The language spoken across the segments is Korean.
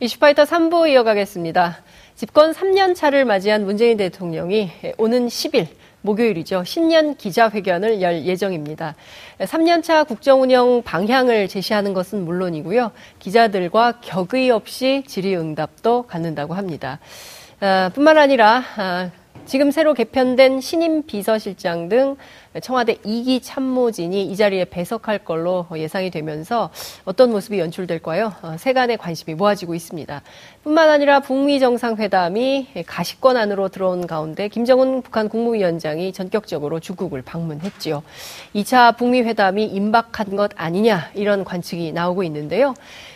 이슈파이터 3부 이어가겠습니다. 집권 3년 차를 맞이한 문재인 대통령이 오는 10일 목요일이죠. 신년 기자회견을 열 예정입니다. 3년차 국정 운영 방향을 제시하는 것은 물론이고요. 기자들과 격의 없이 질의응답도 갖는다고 합니다. 아, 뿐만 아니라 아, 지금 새로 개편된 신임 비서실장 등 청와대 2기 참모진이 이 자리에 배석할 걸로 예상이 되면서 어떤 모습이 연출될까요? 어, 세간의 관심이 모아지고 있습니다. 뿐만 아니라 북미 정상회담이 가시권 안으로 들어온 가운데 김정은 북한 국무위원장이 전격적으로 중국을 방문했지요. 2차 북미 회담이 임박한 것 아니냐 이런 관측이 나오고 있는데요.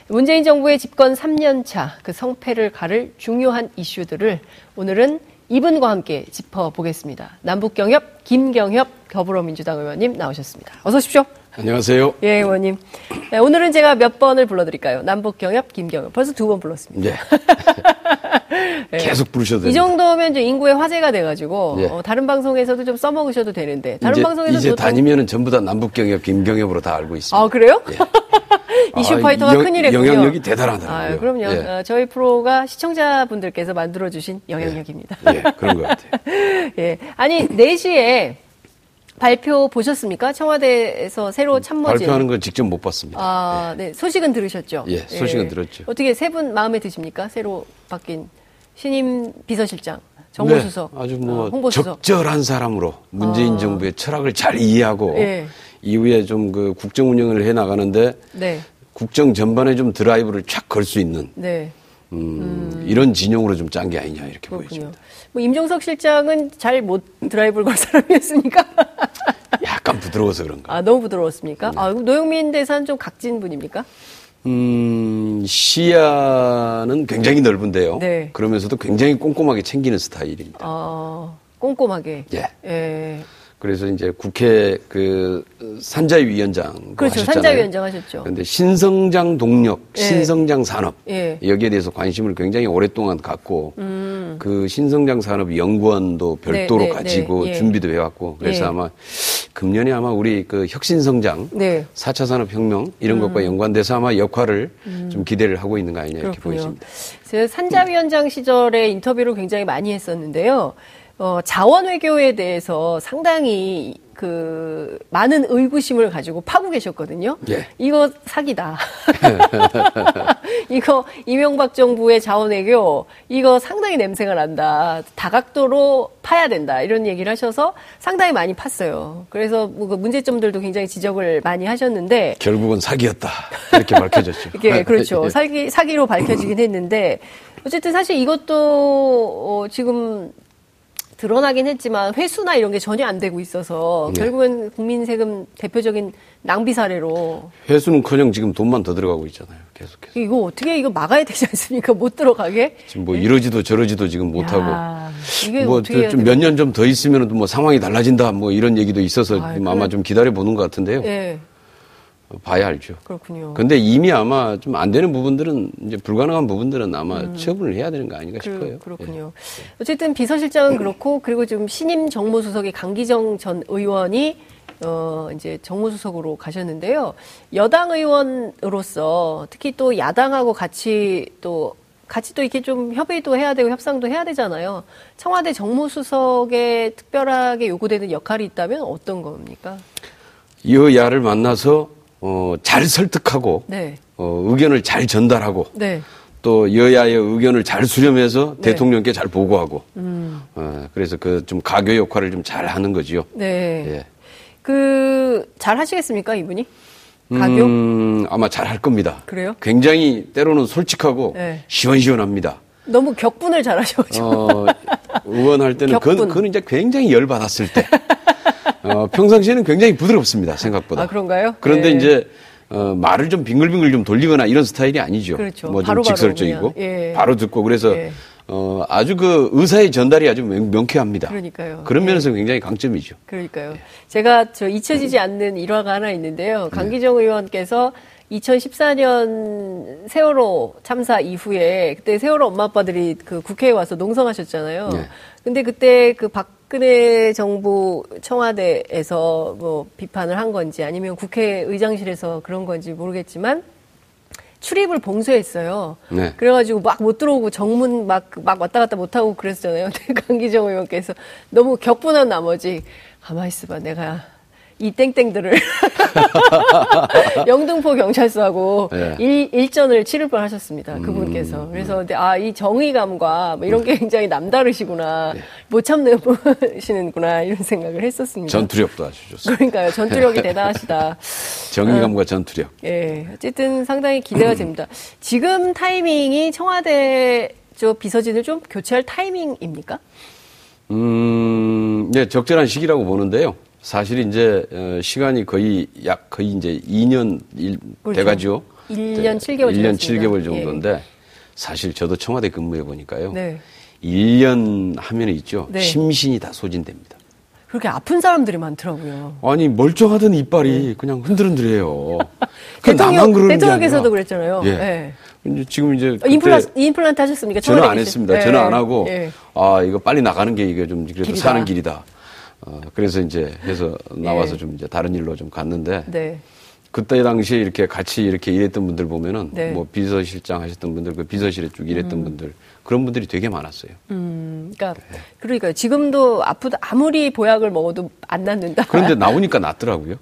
문재인 정부의 집권 3년 차 그 성패를 가를 중요한 이슈들을 오늘은 이분과 함께 짚어보겠습니다. 남북경협 김경협 더불어민주당 의원님 나오셨습니다. 어서 오십시오. 안녕하세요. 예, 의원님. 네, 오늘은 제가 몇 번을 불러드릴까요? 남북경협 김경협. 벌써 두 번 불렀습니다. 네. 네. 계속 부르셔도 됩니다. 이 정도면 이제 인구의 화제가 돼가지고 네. 어, 다른 방송에서도 좀 써먹으셔도 되는데 다른 이제, 방송에서 이제 다니면은 전부 다 남북경협 김경협으로 다 알고 있습니다. 아 그래요? 예. 이슈파이터가 아, 큰일이군요. 영향력이 대단하더라고요. 아, 그럼요. 예. 어, 저희 프로가 시청자분들께서 만들어주신 영향력입니다. 예, 예 그런 것 같아요. 예. 아니, 4시에 발표 보셨습니까? 청와대에서 새로 참모진. 발표하는 건 직접 못 봤습니다. 아, 네. 소식은 들으셨죠? 예, 소식은 예. 들었죠. 어떻게 세 분 마음에 드십니까? 새로 바뀐 신임 비서실장. 정보수석, 네, 아주 뭐 어, 홍보수석. 적절한 사람으로 문재인 아. 정부의 철학을 잘 이해하고 예. 이후에 좀 그 국정 운영을 해 나가는데 네. 국정 전반에 좀 드라이브를 촥 걸 수 있는 네. 음, 음. 이런 진영으로 좀 짠 게 아니냐 이렇게 그렇군요. 보여집니다. 뭐 임종석 실장은 잘 못 드라이브를 걸 사람이었으니까. 약간 부드러워서 그런가. 아 너무 부드러웠습니까? 네. 아 노영민 대사는 좀 각진 분입니까? 음 시야는 굉장히 넓은데요. 네. 그러면서도 굉장히 꼼꼼하게 챙기는 스타일입니다. 아 꼼꼼하게. 예. 예. 그래서 이제 국회 그 산자위원장 그렇죠 하셨잖아요. 산자위원장 하셨죠. 그런데 신성장 동력, 예. 신성장 산업 예. 여기에 대해서 관심을 굉장히 오랫동안 갖고 음. 그 신성장 산업 연구원도 별도로 네, 네, 가지고 네, 예. 준비도 해왔고 그래서 예. 아마 금년에 아마 우리 그 혁신성장, 네. 4차 산업혁명 이런 음. 것과 연관돼서 아마 역할을 음. 좀 기대를 하고 있는 거 아니냐 이렇게 그렇군요. 보여집니다. 제가 산자위원장 시절에 인터뷰를 굉장히 많이 했었는데요. 어, 자원 외교에 대해서 상당히 그 많은 의구심을 가지고 파고 계셨거든요. 예. 이거 사기다. 이거 이명박 정부의 자원 외교 이거 상당히 냄새가 난다. 다각도로 파야 된다. 이런 얘기를 하셔서 상당히 많이 팠어요. 그래서 뭐그 문제점들도 굉장히 지적을 많이 하셨는데 결국은 사기였다. 이렇게 밝혀졌죠. 그렇죠. 예. 사기 사기로 밝혀지긴 했는데 어쨌든 사실 이것도 어, 지금 드러나긴 했지만 회수나 이런 게 전혀 안 되고 있어서 네. 결국은 국민 세금 대표적인 낭비 사례로 회수는커녕 지금 돈만 더 들어가고 있잖아요. 계속해서 이거 어떻게 이거 막아야 되지 않습니까? 못 들어가게 지금 뭐 네? 이러지도 저러지도 지금 못 하고 이게 뭐좀 몇 년 좀 더 있으면 뭐 상황이 달라진다 뭐 이런 얘기도 있어서 아유, 아마 좀 기다려 보는 것 같은데요. 네. 봐야 알죠. 그렇군요. 근데 이미 아마 좀 안 되는 부분들은 이제 불가능한 부분들은 아마 음. 처분을 해야 되는 거 아닌가 그, 싶어요. 그렇군요. 예. 어쨌든 비서실장은 그렇고 그리고 지금 신임 정무수석이 강기정 전 의원이 어 이제 정무수석으로 가셨는데요. 여당 의원으로서 특히 또 야당하고 같이 또 같이 또 이렇게 좀 협의도 해야 되고 협상도 해야 되잖아요. 청와대 정무수석에 특별하게 요구되는 역할이 있다면 어떤 겁니까? 여야를 만나서 어, 잘 설득하고 네. 어, 의견을 잘 전달하고 네. 또 여야의 의견을 잘 수렴해서 네. 대통령께 잘 보고하고 음. 어, 그래서 그 좀 가교 역할을 좀 잘 하는 거지요. 네. 예. 그잘 하시겠습니까 이분이? 가교? 음, 아마 잘 할 겁니다. 그래요? 굉장히 때로는 솔직하고 네. 시원시원합니다. 너무 격분을 잘하셔가지고. 어, 의원할 때는 격분. 그건, 그건 이제 굉장히 열 받았을 때. 어, 평상시에는 굉장히 부드럽습니다, 생각보다. 아, 그런가요? 그런데 네. 이제, 어, 말을 좀 빙글빙글 좀 돌리거나 이런 스타일이 아니죠. 그렇죠. 뭐 좀 직설적이고. 예. 바로 듣고. 그래서, 예. 어, 아주 그 의사의 전달이 아주 명, 쾌합니다 그러니까요. 그런 면에서 예. 굉장히 강점이죠. 그러니까요. 예. 제가 저 잊혀지지 않는 일화가 하나 있는데요. 강기정 의원께서 2014년 세월호 참사 이후에 그때 세월호 엄마 아빠들이 그 국회에 와서 농성하셨잖아요. 네. 근데 그때 그 박 근혜 정부 청와대에서 뭐 비판을 한 건지 아니면 국회 의장실에서 그런 건지 모르겠지만 출입을 봉쇄했어요. 네. 그래가지고 막 못 들어오고 정문 막, 막 왔다 갔다 못하고 그랬잖아요. 강기정 의원께서 너무 격분한 나머지 가만히 있어봐. 내가 이 땡땡들을 영등포 경찰서하고 네. 일, 일전을 치를 뻔 하셨습니다. 그분께서. 음, 그래서 아이 정의감과 뭐 이런 게 굉장히 남다르시구나. 네. 못 참으시는구나 이런 생각을 했었습니다. 전투력도 아주 좋습니다. 그러니까요. 전투력이 대단하시다. 정의감과 아, 전투력. 예. 어쨌든 상당히 기대가 됩니다. 지금 타이밍이 청와대 저 비서진을 좀 교체할 타이밍입니까? 음, 네, 적절한 시기라고 보는데요. 사실 이제 어, 시간이 거의 약 거의 이제 2년 일, 그렇죠. 돼가죠. 1년 7개월 1년 7개월 정도인데 예. 사실 저도 청와대 근무해 보니까요. 네. 1년 하면 있죠. 네. 심신이 다 소진됩니다. 그렇게 아픈 사람들이 많더라고요. 아니 멀쩡하던 이빨이 네. 그냥 흔들흔들해요. 대통령, 대통령께서도 그랬잖아요. 예. 네. 이제 지금 이제 어, 임플란트, 임플란트 하셨습니까? 저는 안 했습니다. 저는 안 하고 네. 아 이거 빨리 나가는 게 이게 좀 그래도 길이다. 사는 길이다. 어, 그래서 이제 해서 나와서 네. 좀 이제 다른 일로 좀 갔는데. 네. 그때 당시에 이렇게 같이 이렇게 일했던 분들 보면은 네. 뭐 비서실장 하셨던 분들, 그 비서실에 쭉 일했던 음. 분들 그런 분들이 되게 많았어요. 음, 그러니까 네. 그러니까 지금도 아프다 아무리 보약을 먹어도 안 낫는다. 그런데 나오니까 낫더라고요.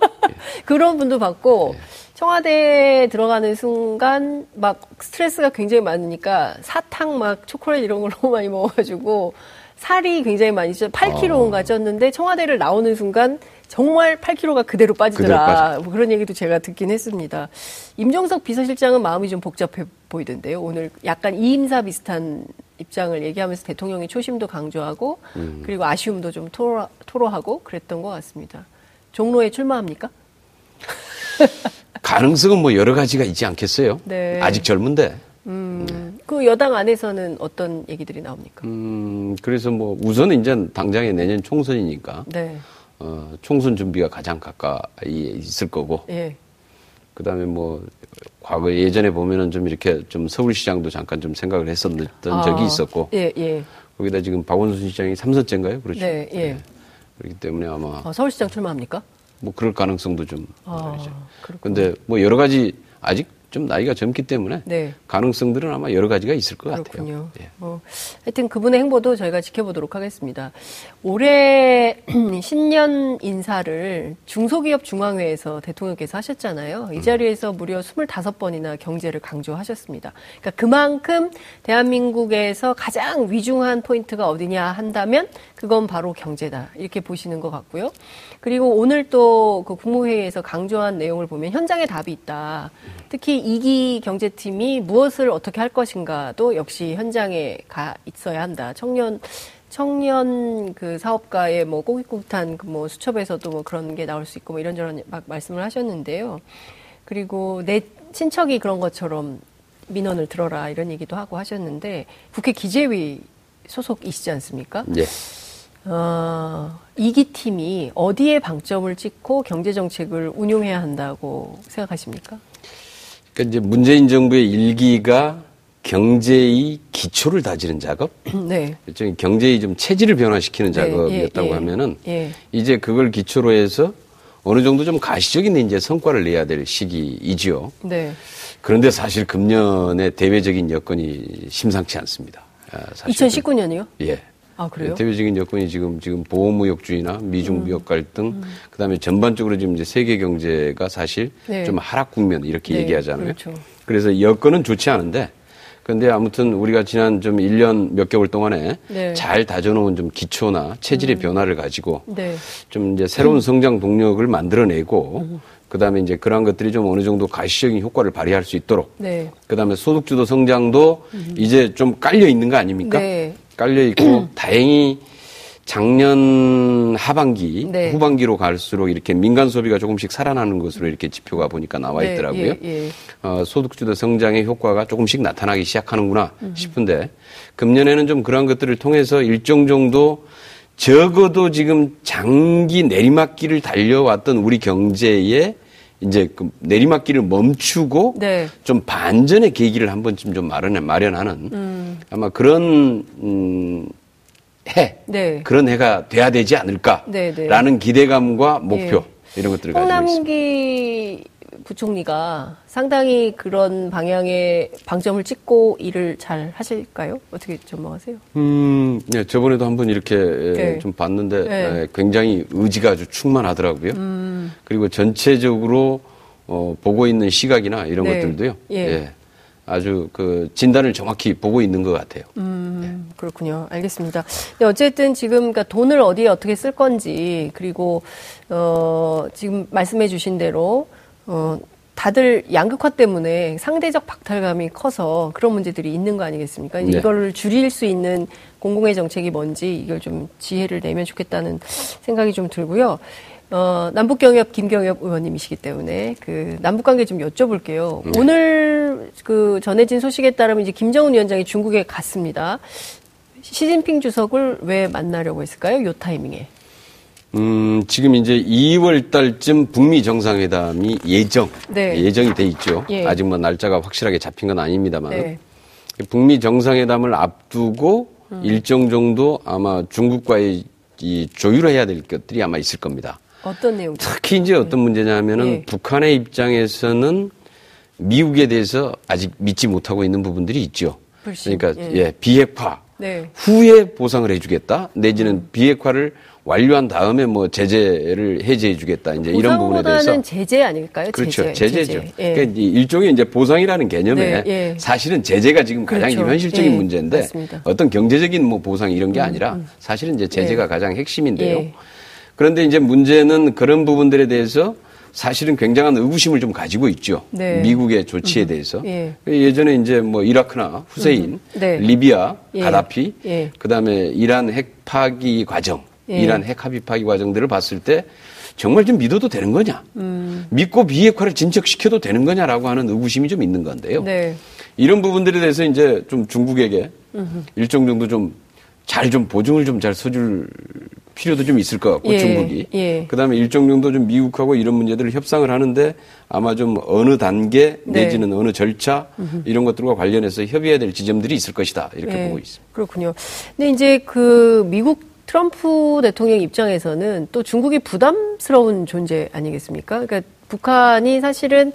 그런 분도 봤고 네. 청와대에 들어가는 순간 막 스트레스가 굉장히 많으니까 사탕 막 초콜릿 이런 걸 너무 많이 먹어가지고 살이 굉장히 많이 쪄 8kg인가 아. 쪘는데 청와대를 나오는 순간 정말 8kg가 그대로 빠지더라. 그대로 뭐 그런 얘기도 제가 듣긴 했습니다. 임종석 비서실장은 마음이 좀 복잡해 보이던데요. 오늘 약간 이임사 비슷한 입장을 얘기하면서 대통령의 초심도 강조하고 음. 그리고 아쉬움도 좀 토로, 토로하고 그랬던 것 같습니다. 종로에 출마합니까? 가능성은 뭐 여러 가지가 있지 않겠어요? 네. 아직 젊은데. 음, 그 여당 안에서는 어떤 얘기들이 나옵니까? 음, 그래서 뭐 우선은 이제 당장에 내년 총선이니까 네. 어, 총선 준비가 가장 가까이 있을 거고. 예. 그다음에 뭐 과거 예전에 보면은 좀 이렇게 좀 서울시장도 잠깐 좀 생각을 했었던 아, 적이 있었고. 예, 예. 거기다 지금 박원순 시장이 삼선째인가요? 그렇죠. 네, 예. 네. 그렇기 때문에 아마 아, 서울시장 출마합니까? 뭐 그럴 가능성도 좀. 아, 그런데 뭐 여러 가지 아직 좀 나이가 젊기 때문에 네. 가능성들은 아마 여러 가지가 있을 것 그렇군요. 같아요. 예. 뭐, 하여튼 그분의 행보도 저희가 지켜보도록 하겠습니다. 올해 신년 인사를 중소기업 중앙회에서 대통령께서 하셨잖아요. 이 음. 자리에서 무려 25번이나 경제를 강조하셨습니다. 그러니까 그만큼 대한민국에서 가장 위중한 포인트가 어디냐 한다면 그건 바로 경제다. 이렇게 보시는 것 같고요. 그리고 오늘 또 그 국무회의에서 강조한 내용을 보면 현장에 답이 있다. 특히 이기 경제팀이 무엇을 어떻게 할 것인가도 역시 현장에 가 있어야 한다. 청년 청년 그 사업가의 뭐 꼬깃꼬깃한 그 뭐 수첩에서도 뭐 그런 게 나올 수 있고 뭐 이런저런 막 말씀을 하셨는데요. 그리고 내 친척이 그런 것처럼 민원을 들어라 이런 얘기도 하고 하셨는데 국회 기재위 소속이시지 않습니까? 네. 어, 이기 팀이 어디에 방점을 찍고 경제 정책을 운용해야 한다고 생각하십니까? 그러니까 이제 문재인 정부의 일기가 경제의 기초를 다지는 작업, 네. 일종의 경제의 좀 체질을 변화시키는 네, 작업이었다고 예, 예, 하면은 예. 이제 그걸 기초로 해서 어느 정도 좀 가시적인 이제 성과를 내야 될 시기이지요. 네. 그런데 사실 금년의 대외적인 여건이 심상치 않습니다. 2019년이요? 아, 예. 아, 그래요? 대표적인 여건이 지금 지금 보호무역주의나 미중 무역 음. 갈등, 음. 그다음에 전반적으로 지금 이제 세계 경제가 사실 네. 좀 하락 국면 이렇게 네, 얘기하잖아요. 그렇죠. 그래서 여건은 좋지 않은데 그런데 아무튼 우리가 지난 좀 1년 몇 개월 동안에 네. 잘 다져놓은 좀 기초나 체질의 음. 변화를 가지고 네. 좀 이제 새로운 성장 동력을 만들어내고 음. 그다음에 이제 그러한 것들이 좀 어느 정도 가시적인 효과를 발휘할 수 있도록 네. 그다음에 소득주도 성장도 음. 이제 좀 깔려 있는 거 아닙니까? 네. 깔려 있고 다행히 작년 하반기, 네. 후반기로 갈수록 이렇게 민간 소비가 조금씩 살아나는 것으로 이렇게 지표가 보니까 나와 네, 있더라고요. 네, 예, 예. 어, 소득주도 성장의 효과가 조금씩 나타나기 시작하는구나 음. 싶은데 금년에는 좀 그런 것들을 통해서 일정 정도 적어도 지금 장기 내리막길을 달려왔던 우리 경제에 이제 그 내리막길을 멈추고 네. 좀 반전의 계기를 한 번쯤 좀 마련해 마련하는 음. 아마 그런 음, 해 네. 그런 해가 돼야 되지 않을까라는 네, 네. 기대감과 목표 예. 이런 것들을 가지고 있습니다. 부총리가 상당히 그런 방향의 방점을 찍고 일을 잘 하실까요? 어떻게 전망하세요? 음, 네, 저번에도 한번 이렇게 네. 좀 봤는데 네. 굉장히 의지가 아주 충만하더라고요. 음. 그리고 전체적으로 어, 보고 있는 시각이나 이런 네. 것들도요. 예. 예. 아주 그 진단을 정확히 보고 있는 것 같아요. 음, 네. 그렇군요. 알겠습니다. 어쨌든 지금 그러니까 돈을 어디에 어떻게 쓸 건지 그리고 어, 지금 말씀해 주신 대로 어, 다들 양극화 때문에 상대적 박탈감이 커서 그런 문제들이 있는 거 아니겠습니까? 네. 이걸 줄일 수 있는 공공의 정책이 뭔지 이걸 좀 지혜를 내면 좋겠다는 생각이 좀 들고요. 어, 남북경협 김경협 의원님이시기 때문에 그 남북관계 좀 여쭤볼게요. 네. 오늘 그 전해진 소식에 따르면 이제 김정은 위원장이 중국에 갔습니다. 시진핑 주석을 왜 만나려고 했을까요? 요 타이밍에. 음, 지금 이제 2월 달쯤 북미 정상회담이 예정, 네. 예정이 돼 있죠. 예. 아직 뭐 날짜가 확실하게 잡힌 건 아닙니다만. 네. 북미 정상회담을 앞두고 음. 일정 정도 아마 중국과의 이 조율해야 될 것들이 아마 있을 겁니다. 어떤 내용? 특히 이제 어떤 문제냐면은 예. 북한의 입장에서는 미국에 대해서 아직 믿지 못하고 있는 부분들이 있죠. 불신. 그러니까 예, 예 비핵화 네. 후에 보상을 해주겠다 내지는 음. 비핵화를 완료한 다음에 뭐 제재를 해제해주겠다 이제 이런 부분에 대해서 제재 아닐까요? 그렇죠, 제재. 죠 예. 그러니까 일종의 이제 보상이라는 개념에 네, 예. 사실은 제재가 지금 가장 그렇죠. 현실적인 예. 문제인데 맞습니다. 어떤 경제적인 뭐 보상 이런 게 음, 아니라 음. 사실은 이제 제재가 예. 가장 핵심인데요. 예. 그런데 이제 문제는 그런 부분들에 대해서 사실은 굉장한 의구심을 좀 가지고 있죠. 네. 미국의 조치에 음. 대해서. 예. 예전에 이제 뭐 이라크나 후세인, 음. 네. 리비아, 예. 가다피, 예. 그다음에 이란 핵 파기 과정, 예. 이란 핵 합의 파기 과정들을 봤을 때 정말 좀 믿어도 되는 거냐? 음. 믿고 비핵화를 진척시켜도 되는 거냐라고 하는 의구심이 좀 있는 건데요. 네. 이런 부분들에 대해서 이제 좀 중국에게 음흠. 일정 정도 좀 잘 좀 보증을 좀 잘 서줄 필요도 좀 있을 것 같고 예, 중국이 예. 그다음에 일정 정도 좀 미국하고 이런 문제들을 협상을 하는데 아마 좀 어느 단계 네. 내지는 네. 어느 절차 음흠. 이런 것들과 관련해서 협의해야 될 지점들이 있을 것이다 이렇게 예, 보고 있습니다. 그렇군요. 근데 이제 그 미국 트럼프 대통령 입장에서는 또 중국이 부담스러운 존재 아니겠습니까? 그러니까 북한이 사실은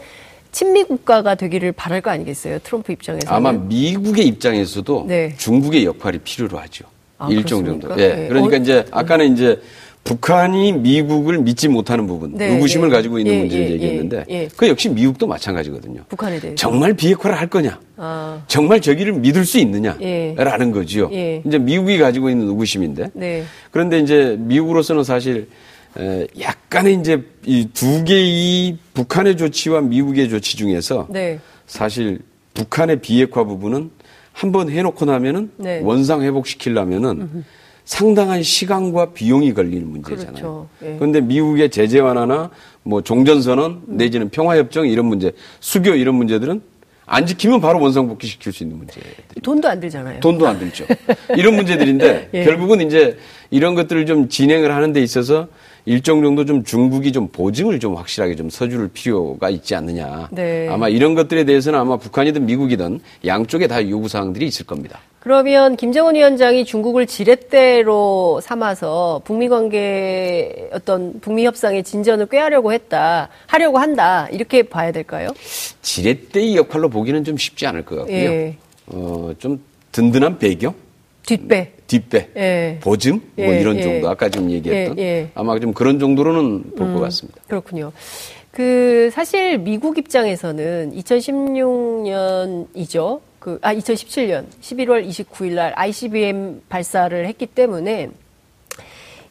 친미 국가가 되기를 바랄 거 아니겠어요? 트럼프 입장에서 아마 미국의 입장에서도 네. 중국의 역할이 필요로 하죠. 아, 일정 그렇습니까? 정도. 예. 네. 그러니까 어, 이제 아까는 이제 북한이 미국을 믿지 못하는 부분, 네, 의구심을 네. 가지고 있는 예, 문제를 예, 얘기했는데 예, 예. 그 역시 미국도 마찬가지거든요. 북한에 대해 정말 비핵화를 할 거냐? 아. 정말 저기를 믿을 수 있느냐라는 예. 거지요. 예. 이제 미국이 가지고 있는 의구심인데 네. 그런데 이제 미국으로서는 사실 에, 약간의 이제 이 두 개의 북한의 조치와 미국의 조치 중에서 네. 사실 북한의 비핵화 부분은 한번 해놓고 나면은 네. 원상 회복시키려면은 음흠. 상당한 시간과 비용이 걸리는 문제잖아요. 그렇죠. 예. 그런데 미국의 제재 완화나 뭐 종전선언 음. 내지는 평화협정 이런 문제, 수교 이런 문제들은 안 지키면 바로 원상복귀 시킬 수 있는 문제. 돈도 안 들잖아요. 돈도 안 들죠. 이런 문제들인데 예. 결국은 이제 이런 것들을 좀 진행을 하는 데 있어서 일정 정도 좀 중국이 좀 보증을 좀 확실하게 좀 서줄 필요가 있지 않느냐. 네. 아마 이런 것들에 대해서는 아마 북한이든 미국이든 양쪽에 다 요구 사항들이 있을 겁니다. 그러면 김정은 위원장이 중국을 지렛대로 삼아서 북미 관계 어떤 북미 협상의 진전을 꾀하려고 했다, 하려고 한다 이렇게 봐야 될까요? 지렛대의 역할로 보기는 좀 쉽지 않을 것 같고요. 예. 어, 좀 든든한 배경. 뒷배. 뒷배. 예. 보증? 뭐 예, 이런 예. 정도. 아까 좀 얘기했던. 예, 예. 아마 좀 그런 정도로는 볼것 음, 같습니다. 그렇군요. 그, 사실 미국 입장에서는 2016년이죠. 그, 아, 2017년 11월 29일 날 ICBM 발사를 했기 때문에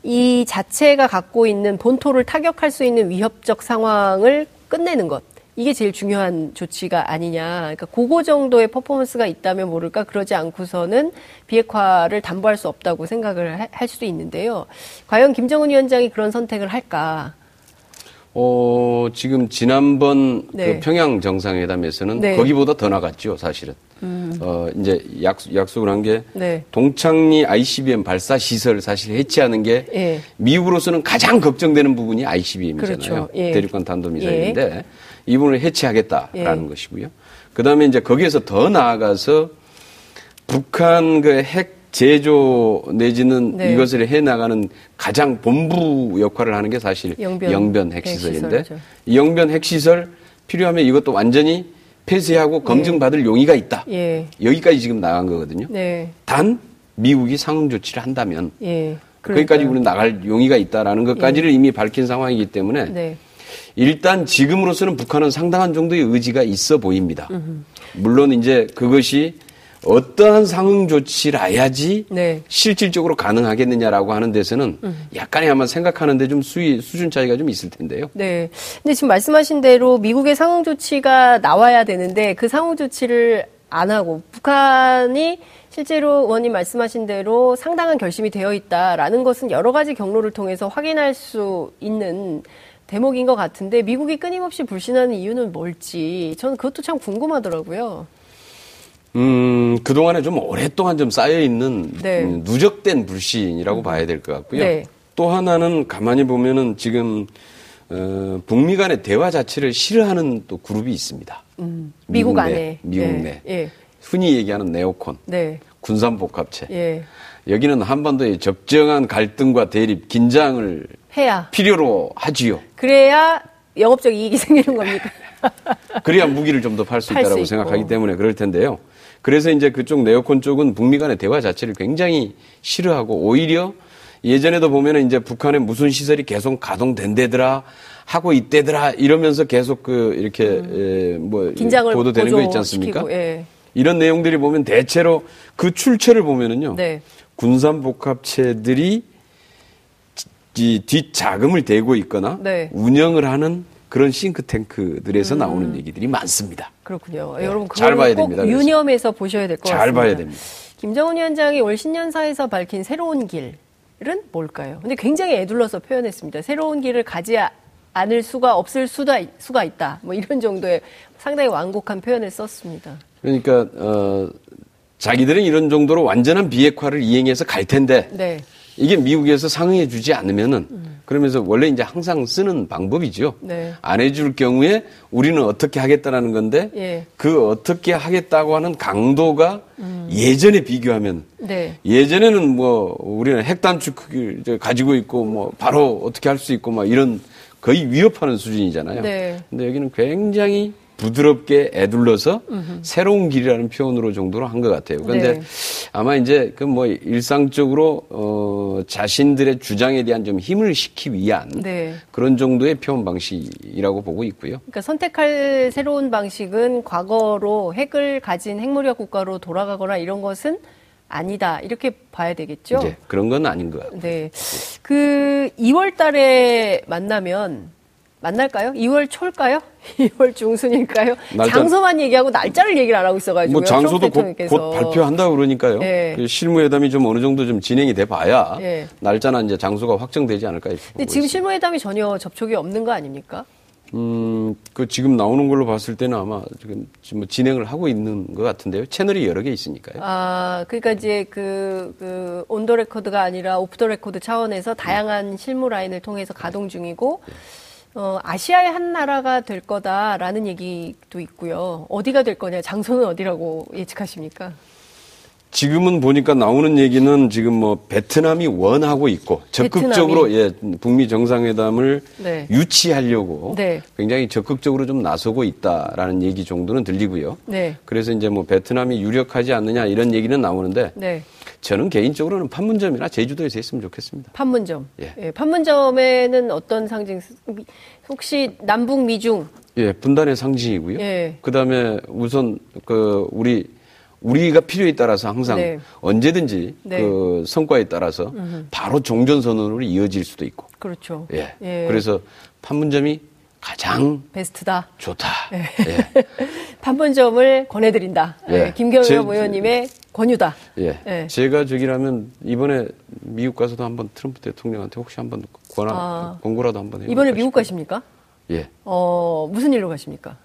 이 자체가 갖고 있는 본토를 타격할 수 있는 위협적 상황을 끝내는 것. 이게 제일 중요한 조치가 아니냐. 그러니까 그거 정도의 퍼포먼스가 있다면 모를까 그러지 않고서는 비핵화를 담보할 수 없다고 생각을 할 수도 있는데요. 과연 김정은 위원장이 그런 선택을 할까? 어, 지금 지난번 그 네. 그 평양 정상회담에서는 네. 거기보다 더 나갔죠, 사실은. 음. 어, 이제 약속, 약속을 한게 네. 동창리 ICBM 발사 시설 사실 해체하는 게 예. 미국으로서는 가장 걱정되는 부분이 ICBM이잖아요. 그렇죠. 예. 대륙간 탄도미사일인데 예. 이 부분을 해체하겠다라는 예. 것이고요. 그 다음에 이제 거기에서 더 나아가서 북한 그 핵 제조 내지는 네. 이것을 해 나가는 가장 본부 역할을 하는 게 사실 영변, 영변 핵시설인데 이 영변 핵시설 필요하면 이것도 완전히 폐쇄하고 검증받을 용의가 있다. 예. 여기까지 지금 나간 거거든요. 네. 단 미국이 상응 조치를 한다면 예. 거기까지 우리는 나갈 용의가 있다라는 것까지를 예. 이미 밝힌 상황이기 때문에 네. 일단 지금으로서는 북한은 상당한 정도의 의지가 있어 보입니다. 물론 이제 그것이 어떠한 상응 조치라야지 네. 실질적으로 가능하겠느냐라고 하는 데서는 음. 약간의 아마 생각하는데 좀 수위 수준 차이가 좀 있을 텐데요. 네. 근데 지금 말씀하신 대로 미국의 상응 조치가 나와야 되는데 그 상응 조치를 안 하고 북한이 실제로 의원님 말씀하신 대로 상당한 결심이 되어 있다라는 것은 여러 가지 경로를 통해서 확인할 수 있는 대목인 것 같은데 미국이 끊임없이 불신하는 이유는 뭘지 저는 그것도 참 궁금하더라고요. 음, 그동안에 좀 오랫동안 좀 쌓여있는 네. 음, 누적된 불신이라고 봐야 될 것 같고요. 네. 또 하나는 가만히 보면은 지금 어, 북미 간의 대화 자체를 싫어하는 또 그룹이 있습니다. 음, 미국, 미국 안에. 내, 미국 네. 내. 예. 흔히 얘기하는 네오콘. 네. 군산복합체. 예. 여기는 한반도의 적정한 갈등과 대립, 긴장을 해야 필요로 하지요. 그래야 영업적 이익이 생기는 겁니까? 그래야 무기를 좀 더 팔 수 있다라고 생각하기 때문에 그럴 텐데요. 그래서 이제 그쪽 네오콘 쪽은 북미 간의 대화 자체를 굉장히 싫어하고 오히려 예전에도 보면은 이제 북한에 무슨 시설이 계속 가동된대더라 하고 있대더라 이러면서 계속 그 이렇게 음. 예, 뭐 긴장을 보도되는 거 있지 않습니까? 예. 이런 내용들이 보면 대체로 그 출처를 보면은요. 네. 군산 복합체들이 이 뒷자금을 대고 있거나 네. 운영을 하는 그런 싱크탱크들에서 음. 나오는 얘기들이 많습니다. 그렇군요. 네. 여러분 잘 봐야 됩니다. 유념해서 보셔야 될 것 같습니다. 잘 봐야 됩니다. 김정은 위원장이 올 신년사에서 밝힌 새로운 길은 뭘까요? 근데 굉장히 애둘러서 표현했습니다. 새로운 길을 가지 않을 수가 없을 수다, 수가 있다. 뭐 이런 정도의 상당히 완곡한 표현을 썼습니다. 그러니까 어, 자기들은 이런 정도로 완전한 비핵화를 이행해서 갈 텐데 네. 이게 미국에서 상응해 주지 않으면은 음. 그러면서 원래 이제 항상 쓰는 방법이죠. 네. 안 해줄 경우에 우리는 어떻게 하겠다라는 건데 예. 그 어떻게 하겠다고 하는 강도가 음. 예전에 비교하면 네. 예전에는 뭐 우리는 핵단축을 가지고 있고 뭐 바로 어떻게 할 수 있고 막 이런 거의 위협하는 수준이잖아요. 네. 근데 여기는 굉장히 부드럽게 애둘러서 음흠. 새로운 길이라는 표현으로 정도로 한 것 같아요. 그런데 네. 아마 이제 그 뭐 일상적으로 어 자신들의 주장에 대한 좀 힘을 시키기 위한 네. 그런 정도의 표현 방식이라고 보고 있고요. 그러니까 선택할 새로운 방식은 과거로 핵을 가진 핵무력 국가로 돌아가거나 이런 것은 아니다 이렇게 봐야 되겠죠. 네, 그런 건 아닌 것 같아요. 네, 그 2월 달에 만나면 만날까요? 2월 초일까요? 2월 중순일까요? 날짜... 장소만 얘기하고 날짜를 얘기를 안 하고 있어가지고. 뭐 장소도 곧, 곧 발표한다 그러니까요. 네. 그 실무회담이 좀 어느 정도 좀 진행이 돼 봐야 네. 날짜나 이제 장소가 확정되지 않을까 싶어요. 근데 지금 실무회담이 전혀 접촉이 없는 거 아닙니까? 음, 그 지금 나오는 걸로 봤을 때는 아마 지금 뭐 진행을 하고 있는 것 같은데요. 채널이 여러 개 있으니까요. 아, 그러니까 이제 그, 그, on the record가 아니라 오프 더 레코드 차원에서 다양한 실무 라인을 통해서 가동 중이고, 네. 어, 아시아의 한 나라가 될 거다라는 얘기도 있고요. 어디가 될 거냐, 장소는 어디라고 예측하십니까? 지금은 보니까 나오는 얘기는 지금 뭐 베트남이 원하고 있고 적극적으로 베트남이? 예 북미 정상회담을 네. 유치하려고 네. 굉장히 적극적으로 좀 나서고 있다라는 얘기 정도는 들리고요. 네. 그래서 이제 뭐 베트남이 유력하지 않느냐 이런 얘기는 나오는데 네. 저는 개인적으로는 판문점이나 제주도에서 했으면 좋겠습니다. 판문점. 예. 예. 판문점에는 어떤 상징? 혹시 남북 미중? 예, 분단의 상징이고요. 예. 그다음에 우선 그 우리 우리가 필요에 따라서 항상 네. 언제든지 네. 그 성과에 따라서 음흠. 바로 종전 선언으로 이어질 수도 있고. 그렇죠. 예. 예. 그래서 판문점이 가장 베스트다. 좋다. 예. 예. 판문점을 권해드린다. 예. 예. 김경엽 의원님의 권유다. 예. 예. 제가 저기라면 이번에 미국 가서도 한번 트럼프 대통령한테 혹시 한번 권하, 아. 권고라도 한번 해요. 이번에 미국 가십니까? 예. 어, 무슨 일로 가십니까?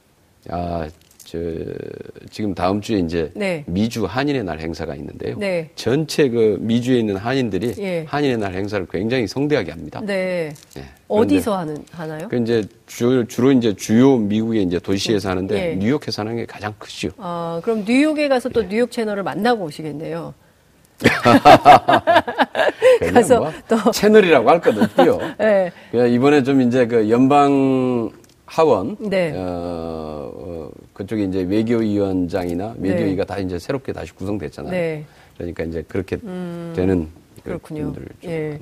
아, 저 지금 다음 주에 이제 네. 미주 한인의 날 행사가 있는데요. 네. 전체 그 미주에 있는 한인들이 예. 한인의 날 행사를 굉장히 성대하게 합니다. 네. 네. 어디서 하는 하나요? 그 이제 주, 주로 이제 주요 미국의 이제 도시에서 하는데 예. 뉴욕에서 하는 게 가장 크죠. 아 그럼 뉴욕에 가서 또 예. 뉴욕 채널을 만나고 오시겠네요. 가서 뭐 또 채널이라고 할 것 없고요. 네. 이번에 좀 이제 그 연방 하원 네. 어, 어, 그쪽에 이제 외교위원장이나 외교위가 네. 다 이제 새롭게 다시 구성됐잖아요. 네. 그러니까 이제 그렇게 음, 되는 그렇군요. 예.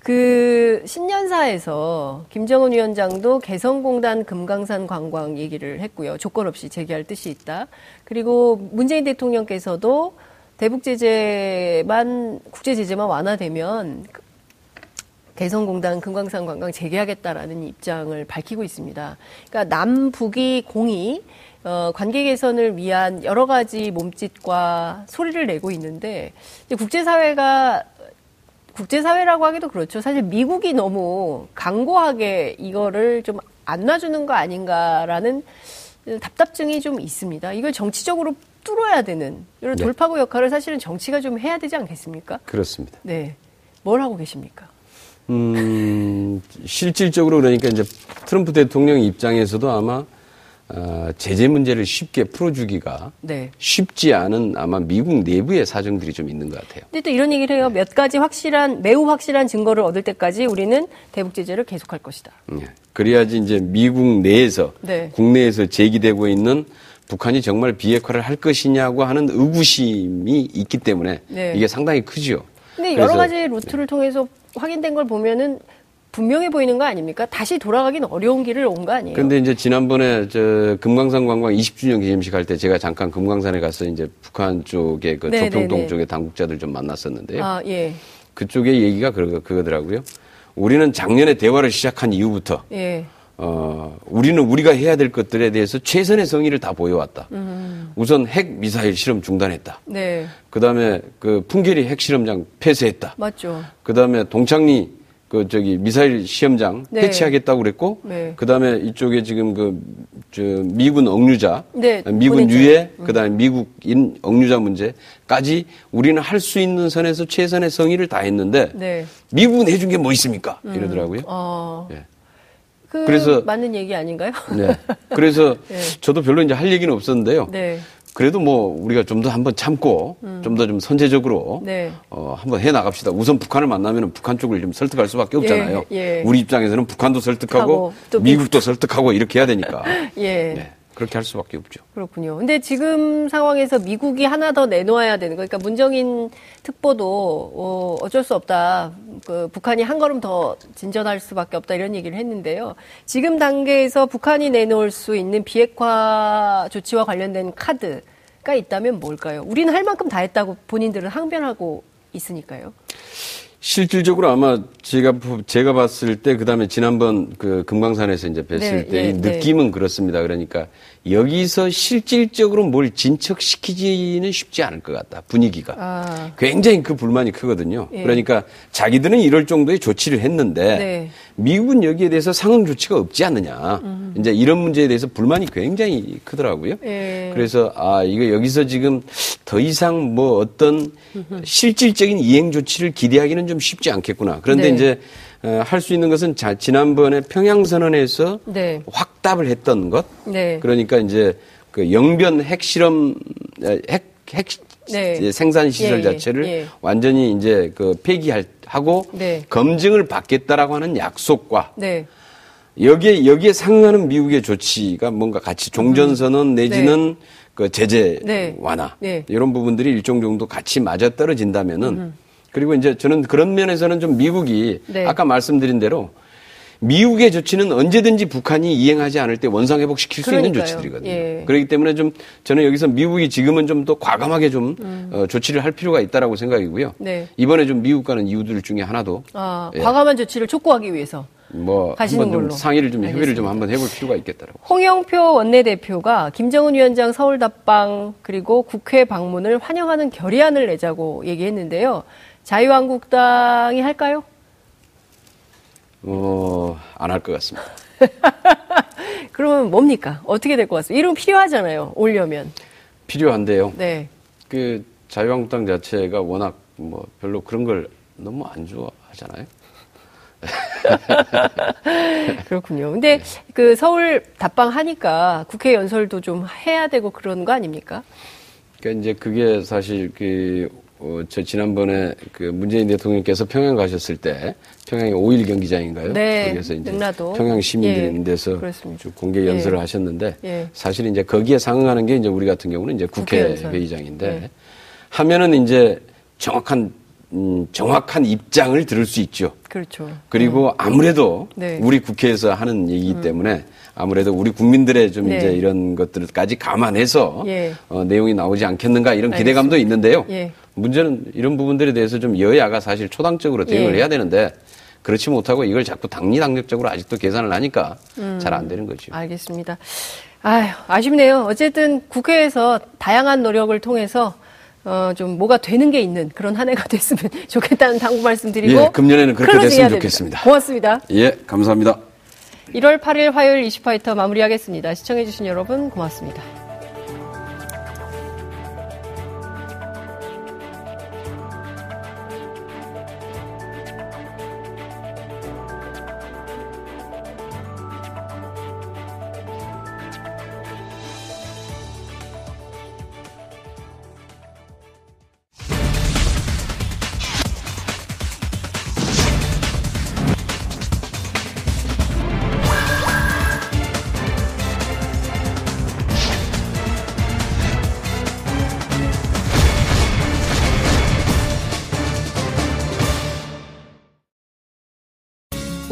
그 신년사에서 김정은 위원장도 개성공단 금강산 관광 얘기를 했고요. 조건 없이 재개할 뜻이 있다. 그리고 문재인 대통령께서도 대북 제재만 국제 제재만 완화되면 개성공단 금강산 관광 재개하겠다라는 입장을 밝히고 있습니다. 그러니까 남북이 공이 어, 관계 개선을 위한 여러 가지 몸짓과 소리를 내고 있는데 이제 국제사회가 국제사회라고 하기도 그렇죠. 사실 미국이 너무 강고하게 이거를 좀 안 놔주는 거 아닌가라는 답답증이 좀 있습니다. 이걸 정치적으로 뚫어야 되는 이런 네. 돌파구 역할을 사실은 정치가 좀 해야 되지 않겠습니까? 그렇습니다. 네. 뭘 하고 계십니까? 음, 실질적으로 그러니까 이제 트럼프 대통령 입장에서도 아마 어, 제재 문제를 쉽게 풀어주기가 네. 쉽지 않은 아마 미국 내부의 사정들이 좀 있는 것 같아요. 근데 또 이런 얘기를 해요. 몇 가지 확실한 매우 확실한 증거를 얻을 때까지 우리는 대북 제재를 계속할 것이다. 네. 그래야지 이제 미국 내에서 네. 국내에서 제기되고 있는 북한이 정말 비핵화를 할 것이냐고 하는 의구심이 있기 때문에 네. 이게 상당히 크지요. 근데 여러 가지 루트를 통해서 확인된 걸 보면은 분명해 보이는 거 아닙니까? 다시 돌아가긴 어려운 길을 온 거 아니에요? 근데 이제 지난번에 저 금강산 관광 20주년 기념식 할 때 제가 잠깐 금강산에 가서 이제 북한 쪽에 그 네, 조평동 네, 네. 쪽의 당국자들 좀 만났었는데요. 아, 예. 그쪽의 얘기가 그거, 그거더라고요. 우리는 작년에 대화를 시작한 이후부터 예. 어, 우리는 우리가 해야 될 것들에 대해서 최선의 성의를 다 보여왔다. 음. 우선 핵 미사일 실험 중단했다. 네. 그 다음에 그 풍계리 핵 실험장 폐쇄했다. 맞죠. 그 다음에 동창리 그 저기 미사일 시험장 네. 해체하겠다고 그랬고 네. 그다음에 이쪽에 지금 그 저 미군 억류자 네, 미군 유해 음. 그다음에 미국인 억류자 문제까지 우리는 할 수 있는 선에서 최선의 성의를 다했는데 네. 미국은 해준 게 뭐 있습니까 음. 이러더라고요. 어. 예. 그 그래서 맞는 얘기 아닌가요? 네. 그래서 네. 저도 별로 이제 할 얘기는 없었는데요. 네. 그래도 뭐 우리가 좀 더 한번 참고 음. 좀더 좀 선제적으로 네. 어, 한번 해 나갑시다. 우선 북한을 만나면 북한 쪽을 좀 설득할 수밖에 예, 없잖아요. 예, 예. 우리 입장에서는 북한도 설득하고 미국도 설득하고 이렇게 해야 되니까. 예. 네. 그렇게 할 수밖에 없죠. 그렇군요. 근데 지금 상황에서 미국이 하나 더 내놓아야 되는 거. 그러니까 문정인 특보도 어, 어쩔 수 없다. 그 북한이 한 걸음 더 진전할 수밖에 없다 이런 얘기를 했는데요. 지금 단계에서 북한이 내놓을 수 있는 비핵화 조치와 관련된 카드가 있다면 뭘까요? 우리는 할 만큼 다 했다고 본인들은 항변하고 있으니까요. 실질적으로 아마 제가 제가 봤을 때 그다음에 지난번 그 금강산에서 이제 뵀을 네, 때이 네, 느낌은 네. 그렇습니다. 그러니까 여기서 실질적으로 뭘 진척시키지는 쉽지 않을 것 같다. 분위기가. 아. 굉장히 그 불만이 크거든요. 예. 그러니까 자기들은 이럴 정도의 조치를 했는데 네. 미국은 여기에 대해서 상응 조치가 없지 않느냐. 음. 이제 이런 문제에 대해서 불만이 굉장히 크더라고요. 예. 그래서 아, 이거 여기서 지금 더 이상 뭐 어떤 실질적인 이행 조치를 기대하기는 좀 쉽지 않겠구나. 그런데 네. 이제 어, 할 수 있는 것은 자, 지난번에 평양선언에서 네. 확답을 했던 것. 네. 그러니까 이제 그 영변 핵실험, 핵, 핵 네. 생산 시설 예, 예, 자체를 예. 완전히 이제 그 폐기하고 네. 검증을 받겠다라고 하는 약속과 네. 여기에 여기에 상응하는 미국의 조치가 뭔가 같이 종전선언 내지는 네. 그 제재 네. 완화 이런 부분들이 일정 정도 같이 맞아 떨어진다면은. 음. 그리고 이제 저는 그런 면에서는 좀 미국이 네. 아까 말씀드린 대로 미국의 조치는 언제든지 북한이 이행하지 않을 때 원상 회복시킬 수. 있는 조치들이거든요. 예. 그렇기 때문에 좀 저는 여기서 미국이 지금은 좀 더 과감하게 좀 음. 어, 조치를 할 필요가 있다라고 생각이고요. 네. 이번에 좀 미국과는 이유들 중에 하나도 아, 예. 과감한 조치를 촉구하기 위해서 뭐 한번 좀 상의를 좀 알겠습니다. 협의를 좀 한번 해볼 필요가 있겠다라고. 홍영표 원내대표가 김정은 위원장 서울 답방 그리고 국회 방문을 환영하는 결의안을 내자고 얘기했는데요. 자유한국당이 할까요? 어, 안 할 것 같습니다. 그러면 뭡니까? 어떻게 될 것 같습니까? 이름 필요하잖아요. 오려면. 필요한데요. 네. 그 자유한국당 자체가 워낙 뭐 별로 그런 걸 너무 안 좋아하잖아요. 그렇군요. 근데 네. 그 서울 답방 하니까 국회 연설도 좀 해야 되고 그런 거 아닙니까? 그러니까 이제 그게 사실 그 어, 저 지난번에 그 문재인 대통령께서 평양 가셨을 때 평양에 5일 경기장인가요? 네. 거기서 이제 능라도. 평양 시민들인 예, 데서 공개 연설을 예. 하셨는데 예. 사실 이제 거기에 상응하는 게 이제 우리 같은 경우는 이제 국회 회의장인데 예. 하면은 이제 정확한 음, 정확한 입장을 들을 수 있죠. 그렇죠. 그리고 음. 아무래도 네. 우리 국회에서 하는 얘기이기 음. 때문에 아무래도 우리 국민들의 좀 네. 이제 이런 것들까지 감안해서 예. 어, 내용이 나오지 않겠는가 이런 기대감도 알겠습니다. 있는데요. 예. 문제는 이런 부분들에 대해서 좀 여야가 사실 초당적으로 대응을 예. 해야 되는데 그렇지 못하고 이걸 자꾸 당리당력적으로 아직도 계산을 하니까 음. 잘안 되는 거죠. 알겠습니다. 아휴, 아쉽네요. 어쨌든 국회에서 다양한 노력을 통해서 어, 좀 뭐가 되는 게 있는 그런 한 해가 됐으면 좋겠다는 당부 말씀드리고. 예, 금년에는 그렇게 됐으면 좋겠습니다. 고맙습니다. 예, 감사합니다. 1월 8일 화요일 이슈파이터 마무리하겠습니다. 시청해주신 여러분 고맙습니다.